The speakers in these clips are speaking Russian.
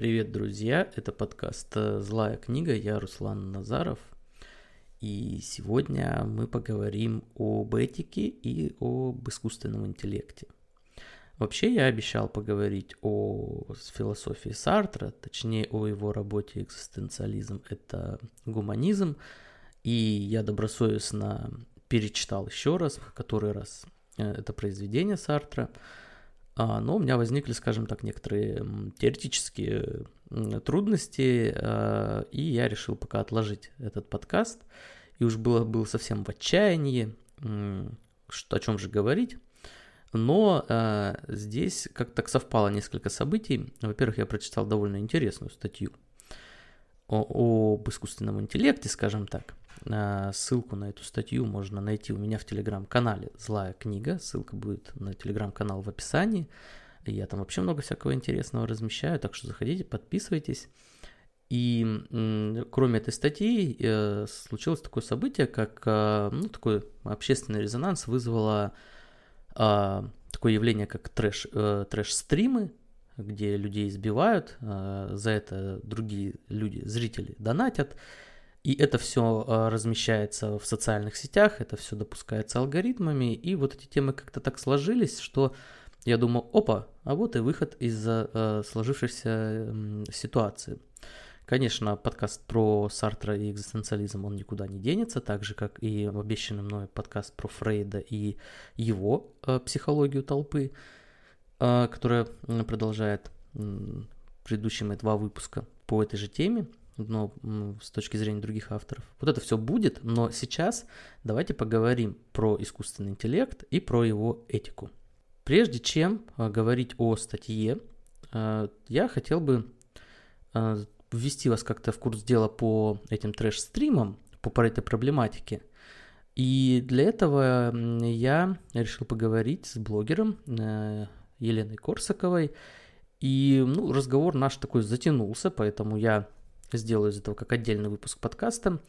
Привет, друзья! Это подкаст э, «Злая книга». Я Руслан Назаров. И сегодня мы поговорим об этике и об искусственном интеллекте. Вообще я обещал поговорить о философии Сартра, точнее о его работе «Экзистенциализм» — это гуманизм. И я добросовестно перечитал еще раз, который раз э, это произведение Сартра — но у меня возникли, скажем так, некоторые теоретические трудности, а, и я решил пока отложить этот подкаст. И уж было, был совсем в отчаянии, что, о чем же говорить. Но э, здесь как-то так совпало несколько событий. Во-первых, я прочитал довольно интересную статью о, об искусственном интеллекте, скажем так. А, ссылку на эту статью можно найти у меня в телеграм-канале «Злая книга». Ссылка будет на телеграм-канал в описании. Я там вообще много всякого интересного размещаю, так что заходите, подписывайтесь. И кроме этой статьи э, случилось такое событие, как э, ну, такой общественный резонанс вызвало такое явление, как трэш, э, трэш-стримы, где людей избивают, за это другие люди, зрители донатят. И это все а, размещается в социальных сетях, это все допускается алгоритмами, и вот эти темы как-то так сложились, что я думаю, опа, а вот и выход из э, сложившейся ситуации. Конечно, подкаст про Сартра и экзистенциализм, он никуда не денется, так же, как и обещанный мной подкаст про Фрейда и его э, психологию толпы, которая продолжает э, предыдущие два выпуска по этой же теме но с точки зрения других авторов. Вот это все будет, но сейчас давайте поговорим про искусственный интеллект и про его этику. Прежде чем а, говорить о статье, а, я хотел бы а, ввести вас как-то в курс дела по этим трэш-стримам, по этой проблематике. И для этого я решил поговорить с блогером э, Еленой Корсаковой. И ну, разговор наш такой затянулся, поэтому я сделаю из этого как отдельный выпуск подкаста.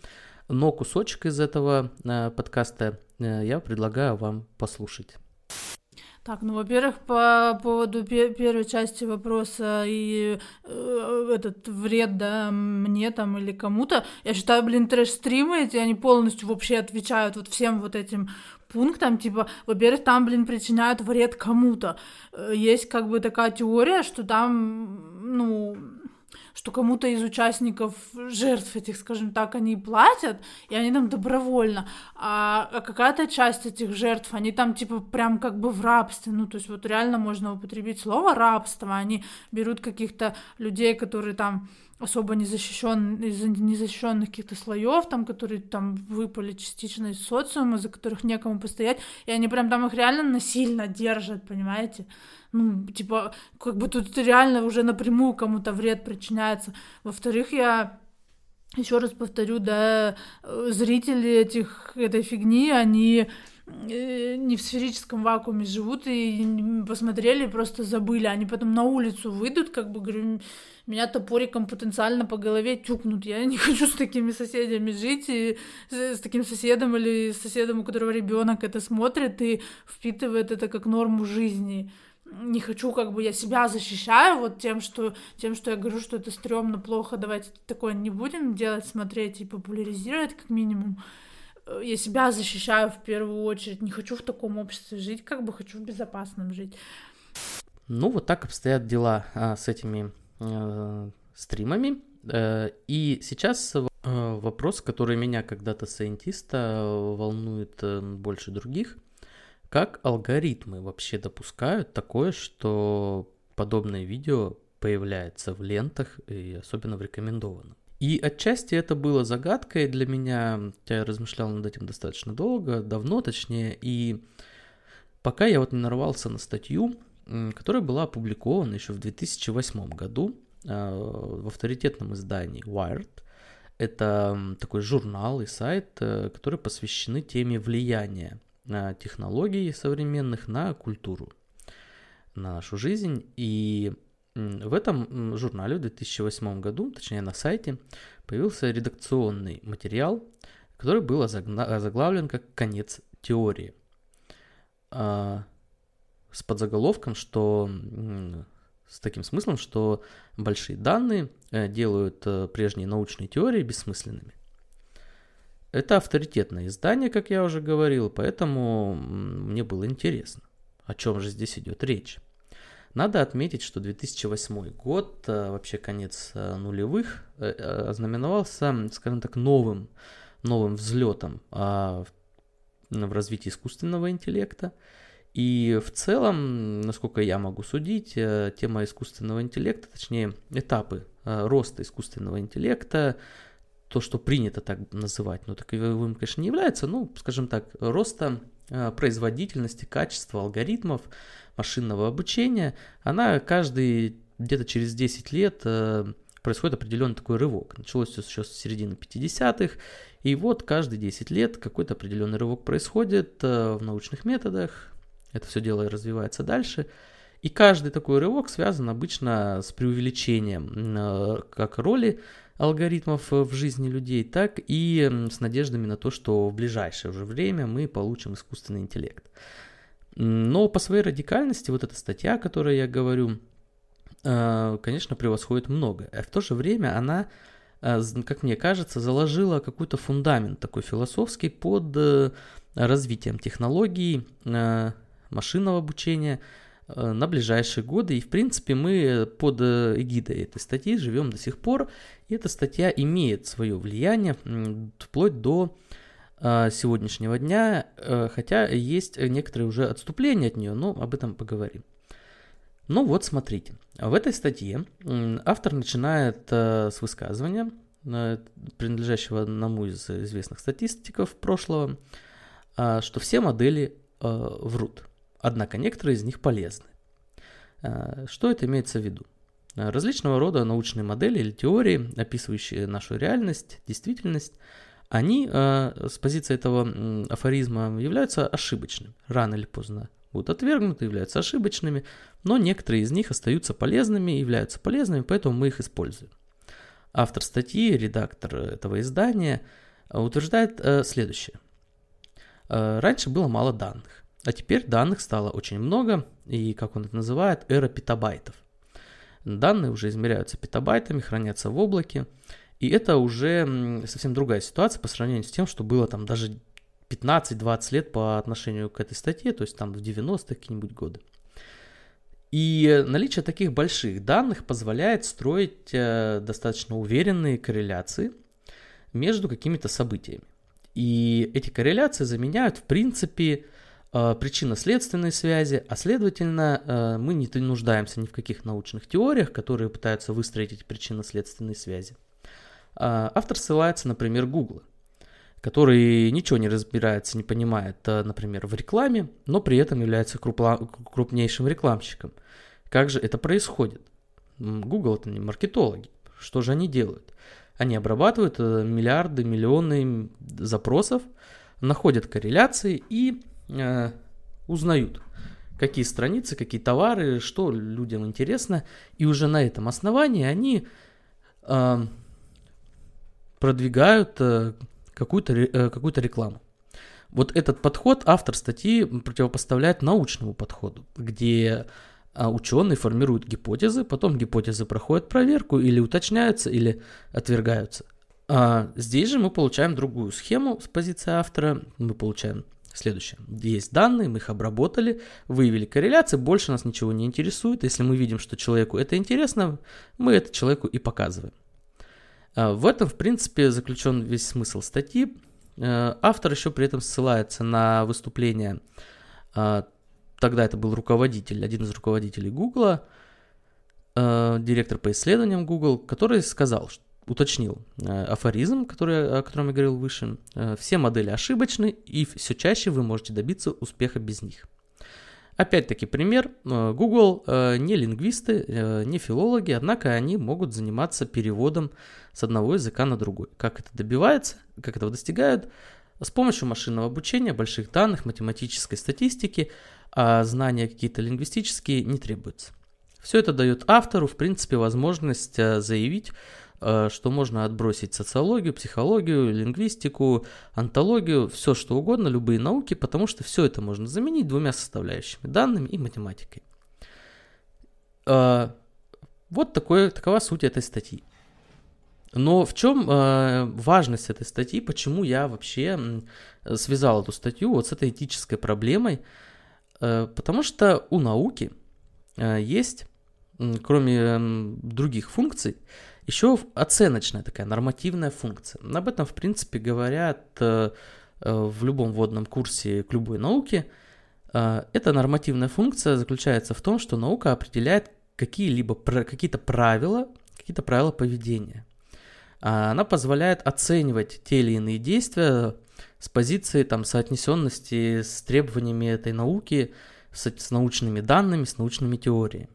Но кусочек из этого э, подкаста э, я предлагаю вам послушать. Так, ну, во-первых, по поводу пер- первой части вопроса и э, этот вред, да, мне там или кому-то, я считаю, блин, трэш-стримы эти, они полностью вообще отвечают вот всем вот этим пунктам, типа, во-первых, там, блин, причиняют вред кому-то. Э, есть как бы такая теория, что там, ну, что кому-то из участников, жертв этих, скажем так, они платят, и они там добровольно, а, какая-то часть этих жертв, они там типа прям как бы в рабстве, ну то есть вот реально можно употребить слово рабство, они берут каких-то людей, которые там особо незащищен, незащищенных каких-то слоев, там, которые там выпали частично из социума, за которых некому постоять, и они прям там их реально насильно держат, понимаете? Ну, типа, как бы тут реально уже напрямую кому-то вред причиняется. Во-вторых, я еще раз повторю, да, э, зрители этих, этой фигни, они не в сферическом вакууме живут и посмотрели, просто забыли. Они потом на улицу выйдут, как бы, говорю, меня топориком потенциально по голове тюкнут. Я не хочу с такими соседями жить, и с, таким соседом или с соседом, у которого ребенок это смотрит и впитывает это как норму жизни не хочу, как бы я себя защищаю вот тем, что тем, что я говорю, что это стрёмно, плохо, давайте такое не будем делать, смотреть и популяризировать как минимум. Э, я себя защищаю в первую очередь, не хочу в таком обществе жить, как бы хочу в безопасном жить. Ну, вот так обстоят дела а, с этими э, стримами. Э, и сейчас э, вопрос, который меня когда-то сайентиста волнует э, больше других – как алгоритмы вообще допускают такое, что подобное видео появляется в лентах и особенно в рекомендованном? И отчасти это было загадкой для меня. Я размышлял над этим достаточно долго, давно точнее. И пока я вот не нарвался на статью, которая была опубликована еще в 2008 году а, в авторитетном издании Wired. Это такой журнал и сайт, э, которые посвящены теме влияния технологий современных на культуру, на нашу жизнь. И в этом журнале в 2008 году, точнее на сайте, появился редакционный материал, который был озаглавлен как «Конец теории». А, с подзаголовком, что с таким смыслом, что большие данные делают прежние научные теории бессмысленными. Это авторитетное издание, как я уже говорил, поэтому мне было интересно, о чем же здесь идет речь. Надо отметить, что 2008 год, э, вообще конец э, нулевых, э, ознаменовался, скажем так, новым, новым взлетом а, в развитии искусственного интеллекта. И в целом, насколько я могу судить, тема искусственного интеллекта, точнее этапы роста искусственного интеллекта, то, что принято так называть, ну, таковым, конечно, не является, ну, скажем так, роста производительности, качества алгоритмов машинного обучения, она каждый где-то через 10 лет э, происходит определенный такой рывок. Началось все еще с середины 50-х, и вот каждые 10 лет какой-то определенный рывок происходит э, в научных методах, это все дело развивается дальше, и каждый такой рывок связан обычно с преувеличением как роли алгоритмов э, в жизни людей, так и с надеждами на то, что в ближайшее уже время мы получим искусственный интеллект. Но по своей радикальности вот эта статья, о которой я говорю, э, конечно, превосходит много. А в то же время она, э, как мне кажется, заложила какой-то фундамент такой философский под развитием технологий, машинного обучения, Э, на ближайшие годы. И, в принципе, мы под э, эгидой этой статьи живем до сих пор. И эта статья имеет свое влияние вплоть до э, сегодняшнего дня, хотя есть некоторые уже отступления от нее, но об этом поговорим. Ну вот, смотрите. В этой статье автор начинает с высказывания, принадлежащего одному из известных статистиков прошлого, что все модели врут. Однако некоторые из них полезны. А, что это имеется в виду? А, различного рода научные модели или теории, описывающие нашу реальность, действительность, они а, с позиции этого афоризма являются ошибочными. Рано или поздно будут отвергнуты, являются ошибочными, но некоторые из них остаются полезными, являются полезными, поэтому мы их используем. Автор статьи, редактор этого издания утверждает следующее. Раньше было мало данных. А теперь данных стало очень много, и, как он это называет, эра петабайтов. Данные уже измеряются петабайтами, хранятся в облаке, и это уже совсем другая ситуация по сравнению с тем, что было там даже 15-20 лет по отношению к этой статье, то есть там в 90-х какие-нибудь годы. И наличие таких больших данных позволяет строить э, достаточно уверенные корреляции между какими-то событиями. И эти корреляции заменяют, в принципе, причинно-следственной связи, а следовательно э, мы не нуждаемся ни в каких научных теориях, которые пытаются выстроить эти причинно-следственные связи. А, автор ссылается, например, Google, который ничего не разбирается, не понимает, э, например, в рекламе, но при этом является крупнейшим рекламщиком. Как же это происходит? Google это не маркетологи. Что же они делают? Они обрабатывают миллиарды, миллионы запросов, находят корреляции и э, узнают, какие страницы, какие товары, что людям интересно, и уже на этом основании они э, продвигают э, какую-то, какую-то рекламу. Вот этот подход автор статьи противопоставляет научному подходу, где ученые формируют гипотезы, потом гипотезы проходят проверку или уточняются, или отвергаются. А здесь же мы получаем другую схему с позиции автора. Мы получаем Следующее. Есть данные, мы их обработали, выявили корреляции, больше нас ничего не интересует. Если мы видим, что человеку это интересно, мы это человеку и показываем. А, в этом, в принципе, заключен весь смысл статьи. А, автор еще при этом ссылается на выступление, а, тогда это был руководитель, один из руководителей Гугла, директор по исследованиям Google, который сказал, что уточнил э, афоризм, который, о котором я говорил выше. Э, все модели ошибочны, и все чаще вы можете добиться успеха без них. Опять-таки пример. Э, Google не лингвисты, не филологи, однако они могут заниматься переводом с одного языка на другой. Как это добивается, как этого достигают? С помощью машинного обучения, больших данных, математической статистики, а знания какие-то лингвистические не требуются. Все это дает автору, в принципе, возможность заявить, что можно отбросить социологию, психологию, лингвистику, антологию, все что угодно, любые науки, потому что все это можно заменить двумя составляющими, данными и математикой. Э, Вот такое, такова суть этой статьи. Но в чем э, важность этой статьи, почему я вообще связал эту статью вот с этой этической проблемой? Э, потому что у науки э, есть, кроме э, других функций, еще оценочная такая нормативная функция. Об этом, в принципе, говорят э, э, в любом вводном курсе к любой науке. Э, эта нормативная функция заключается в том, что наука определяет какие-либо какие-то правила, какие-то правила поведения. А она позволяет оценивать те или иные действия с позиции там, соотнесенности с требованиями этой науки, с, с научными данными, с научными теориями.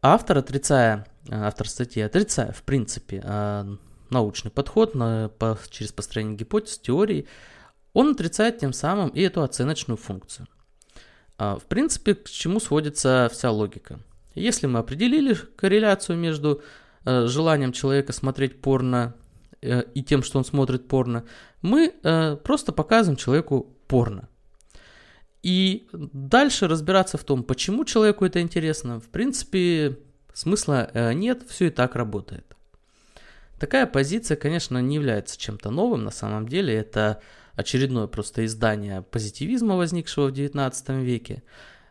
Автор, отрицая, автор статьи, отрицая, в принципе, а, научный подход на, по, через построение гипотез, теорий, он отрицает тем самым и эту оценочную функцию. А, в принципе, к чему сводится вся логика? Если мы определили корреляцию между э, желанием человека смотреть порно э, и тем, что он смотрит порно, мы э, просто показываем человеку порно. И дальше разбираться в том, почему человеку это интересно, в принципе, смысла э, нет, все и так работает. Такая позиция, конечно, не является чем-то новым на самом деле. Это очередное просто издание позитивизма, возникшего в 19 веке.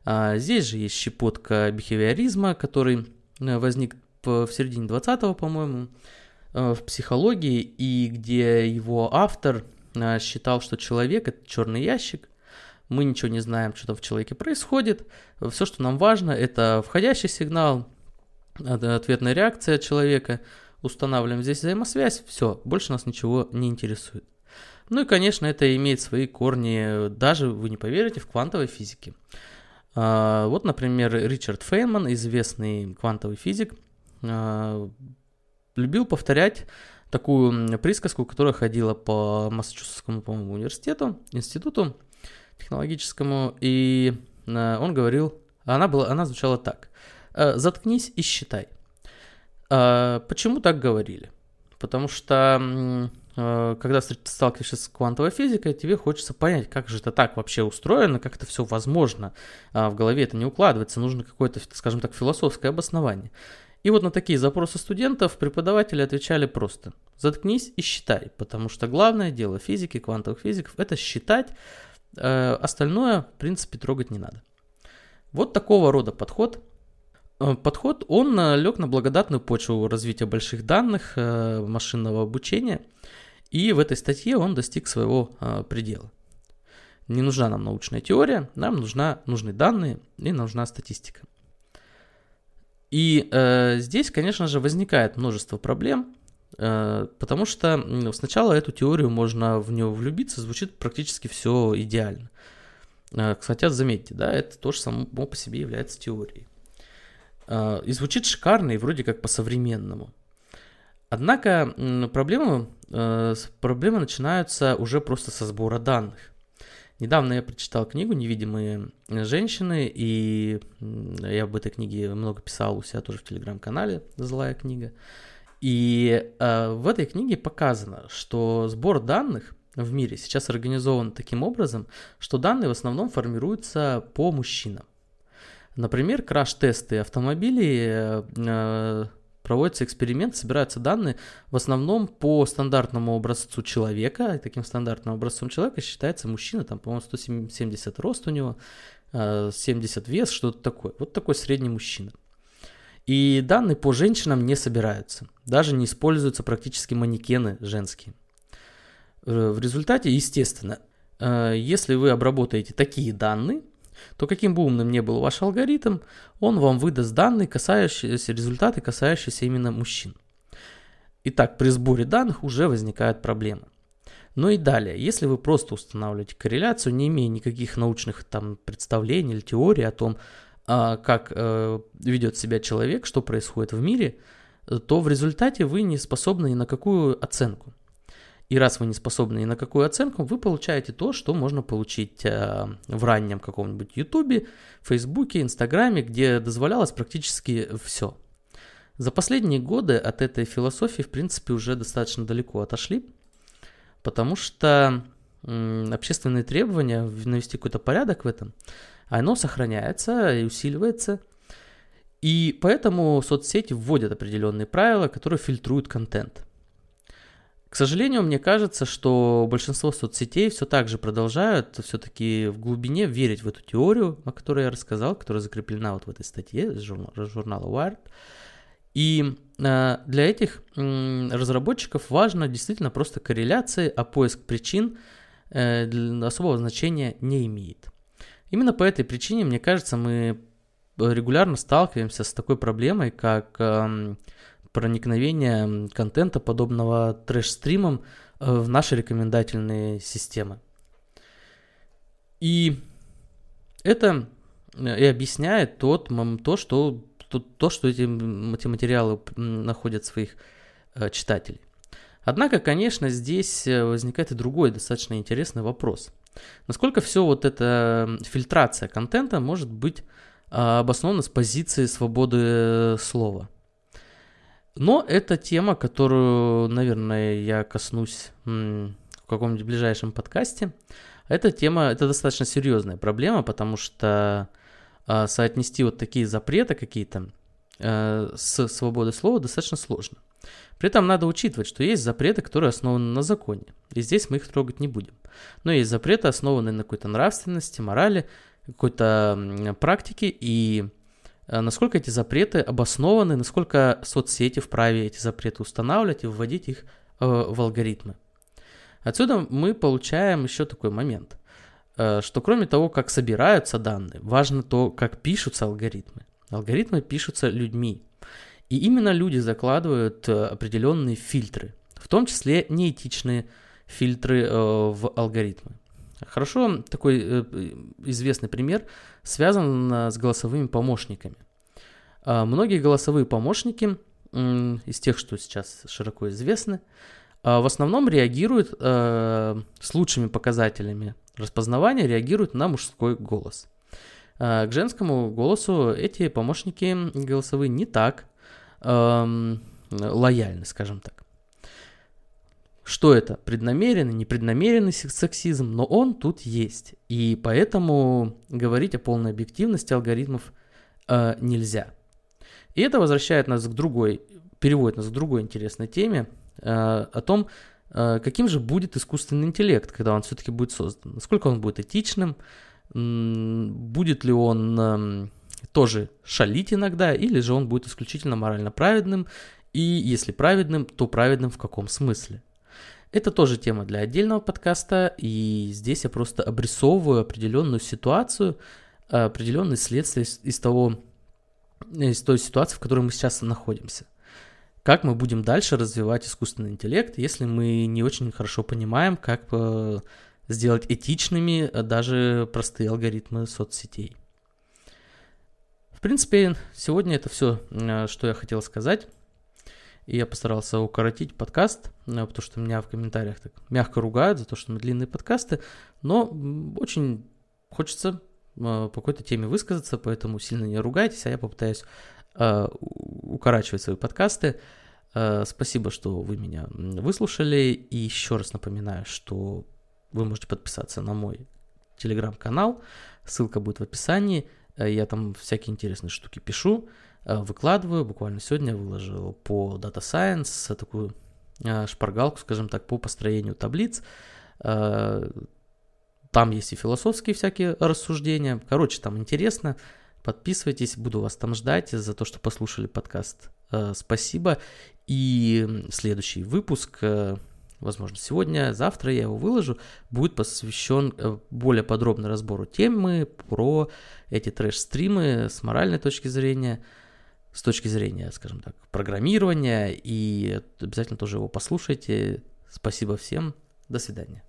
А здесь же есть щепотка бихевиоризма, который э, возник в середине 20-го, по-моему, э, в психологии, и где его автор считал, что человек это черный ящик, мы ничего не знаем, что там в человеке происходит. Все, что нам важно, это входящий сигнал, ответная реакция человека. Устанавливаем здесь взаимосвязь, все, больше нас ничего не интересует. Ну и, конечно, это имеет свои корни, даже, вы не поверите, в квантовой физике. А, вот, например, Ричард Фейнман, известный квантовый физик, а, любил повторять такую присказку, которая ходила по Массачусетскому, по-моему, университету, институту технологическому, и а, он говорил, она, была, она звучала так. «Заткнись и считай». Почему так говорили? Потому что Э, когда сталкиваешься с квантовой физикой, тебе хочется понять, как же это так вообще устроено, как это все возможно. А в голове это не укладывается, нужно какое-то, скажем так, философское обоснование. И вот на такие запросы студентов преподаватели отвечали просто «заткнись и считай», потому что главное дело физики, квантовых физиков – это считать, остальное, в принципе, трогать не надо. Вот такого рода подход Подход, он лег на благодатную почву развития больших данных, машинного обучения – и в этой статье он достиг своего э, предела. Не нужна нам научная теория, нам нужна, нужны данные и нужна статистика. И э, здесь, конечно же, возникает множество проблем, э, потому что ну, сначала эту теорию можно в нее влюбиться, звучит практически все идеально. Э, кстати, заметьте, да, это тоже само по себе является теорией. Э, и звучит шикарно и вроде как по-современному. Однако проблемы, э, проблемы начинаются уже просто со сбора данных. Недавно я прочитал книгу «Невидимые женщины», и я об этой книге много писал у себя тоже в телеграм-канале «Злая книга». И э, в этой книге показано, что сбор данных в мире сейчас организован таким образом, что данные в основном формируются по мужчинам. Например, краш-тесты автомобилей э, проводится эксперимент, собираются данные в основном по стандартному образцу человека. И таким стандартным образцом человека считается мужчина, там, по-моему, 170 рост у него, 70 э, вес, что-то такое. Вот такой средний мужчина. И данные по женщинам не собираются. Даже не используются практически манекены женские. Э, в результате, естественно, э, если вы обработаете такие данные, то каким бы умным ни был ваш алгоритм, он вам выдаст данные, касающиеся, результаты, касающиеся именно мужчин. Итак, при сборе данных уже возникает проблема. Ну и далее, если вы просто устанавливаете корреляцию, не имея никаких научных там представлений или теорий о том, а, как э, ведет себя человек, что происходит в мире, то в результате вы не способны ни на какую оценку. И раз вы не способны ни на какую оценку, вы получаете то, что можно получить э, в раннем каком-нибудь Ютубе, Фейсбуке, Инстаграме, где дозволялось практически все. За последние годы от этой философии, в принципе, уже достаточно далеко отошли, потому что общественные требования навести какой-то порядок в этом, оно сохраняется и усиливается. И поэтому соцсети вводят определенные правила, которые фильтруют контент. К сожалению, мне кажется, что большинство соцсетей все так же продолжают все-таки в глубине верить в эту теорию, о которой я рассказал, которая закреплена вот в этой статье журнала Wired. И э, для этих разработчиков важно действительно просто корреляции, а поиск причин э, особого значения не имеет. Именно по этой причине, мне кажется, мы регулярно сталкиваемся с такой проблемой, как проникновение контента, подобного трэш-стримам, э, в наши рекомендательные системы. И это э, и объясняет тот, то, что, то, то, что эти, эти материалы находят своих э, читателей. Однако, конечно, здесь возникает и другой достаточно интересный вопрос. Насколько все вот эта фильтрация контента может быть обоснована с позиции свободы слова? Но это тема, которую, наверное, я коснусь в каком-нибудь ближайшем подкасте. Эта тема, это достаточно серьезная проблема, потому что э, соотнести вот такие запреты какие-то э, с свободой слова достаточно сложно. При этом надо учитывать, что есть запреты, которые основаны на законе, и здесь мы их трогать не будем. Но есть запреты, основанные на какой-то нравственности, морали, какой-то практике, и насколько эти запреты обоснованы, насколько соцсети вправе эти запреты устанавливать и вводить их э, в алгоритмы. Отсюда мы получаем еще такой момент, э, что кроме того, как собираются данные, важно то, как пишутся алгоритмы. Алгоритмы пишутся людьми. И именно люди закладывают определенные фильтры, в том числе неэтичные фильтры в алгоритмы. Хорошо, такой э, известный пример связан э, с голосовыми помощниками. Э, многие голосовые помощники э, из тех, что сейчас широко известны, э, в основном реагируют э, с лучшими показателями распознавания, реагируют на мужской голос. Э, к женскому голосу эти помощники голосовые не так э, лояльны, скажем так. Что это? Преднамеренный, непреднамеренный сексизм, но он тут есть. И поэтому говорить о полной объективности алгоритмов э, нельзя. И это возвращает нас к другой, переводит нас к другой интересной теме, э, о том, э, каким же будет искусственный интеллект, когда он все-таки будет создан. Насколько он будет этичным, будет ли он э, тоже шалить иногда, или же он будет исключительно морально праведным, и если праведным, то праведным в каком смысле. Это тоже тема для отдельного подкаста, и здесь я просто обрисовываю определенную ситуацию, определенные следствия из, того, из той ситуации, в которой мы сейчас находимся. Как мы будем дальше развивать искусственный интеллект, если мы не очень хорошо понимаем, как э, сделать этичными э, даже простые алгоритмы соцсетей. В принципе, сегодня это все, э, что я хотел сказать. И я постарался укоротить подкаст, э, потому что меня в комментариях так мягко ругают за то, что мы длинные подкасты, но очень хочется э, по какой-то теме высказаться, поэтому сильно не ругайтесь, а я попытаюсь э, укорачивать свои подкасты. Спасибо, что вы меня выслушали. И еще раз напоминаю, что вы можете подписаться на мой телеграм-канал. Ссылка будет в описании. Я там всякие интересные штуки пишу. Э, выкладываю. Буквально сегодня выложил по Data Science такую э, шпаргалку, скажем так, по построению таблиц. Э, там есть и философские всякие рассуждения. Короче, там интересно. Подписывайтесь, буду вас там ждать за то, что послушали подкаст. Спасибо. И следующий выпуск, возможно, сегодня, завтра я его выложу, будет посвящен более подробно разбору темы про эти трэш-стримы с моральной точки зрения – с точки зрения, скажем так, программирования. И обязательно тоже его послушайте. Спасибо всем. До свидания.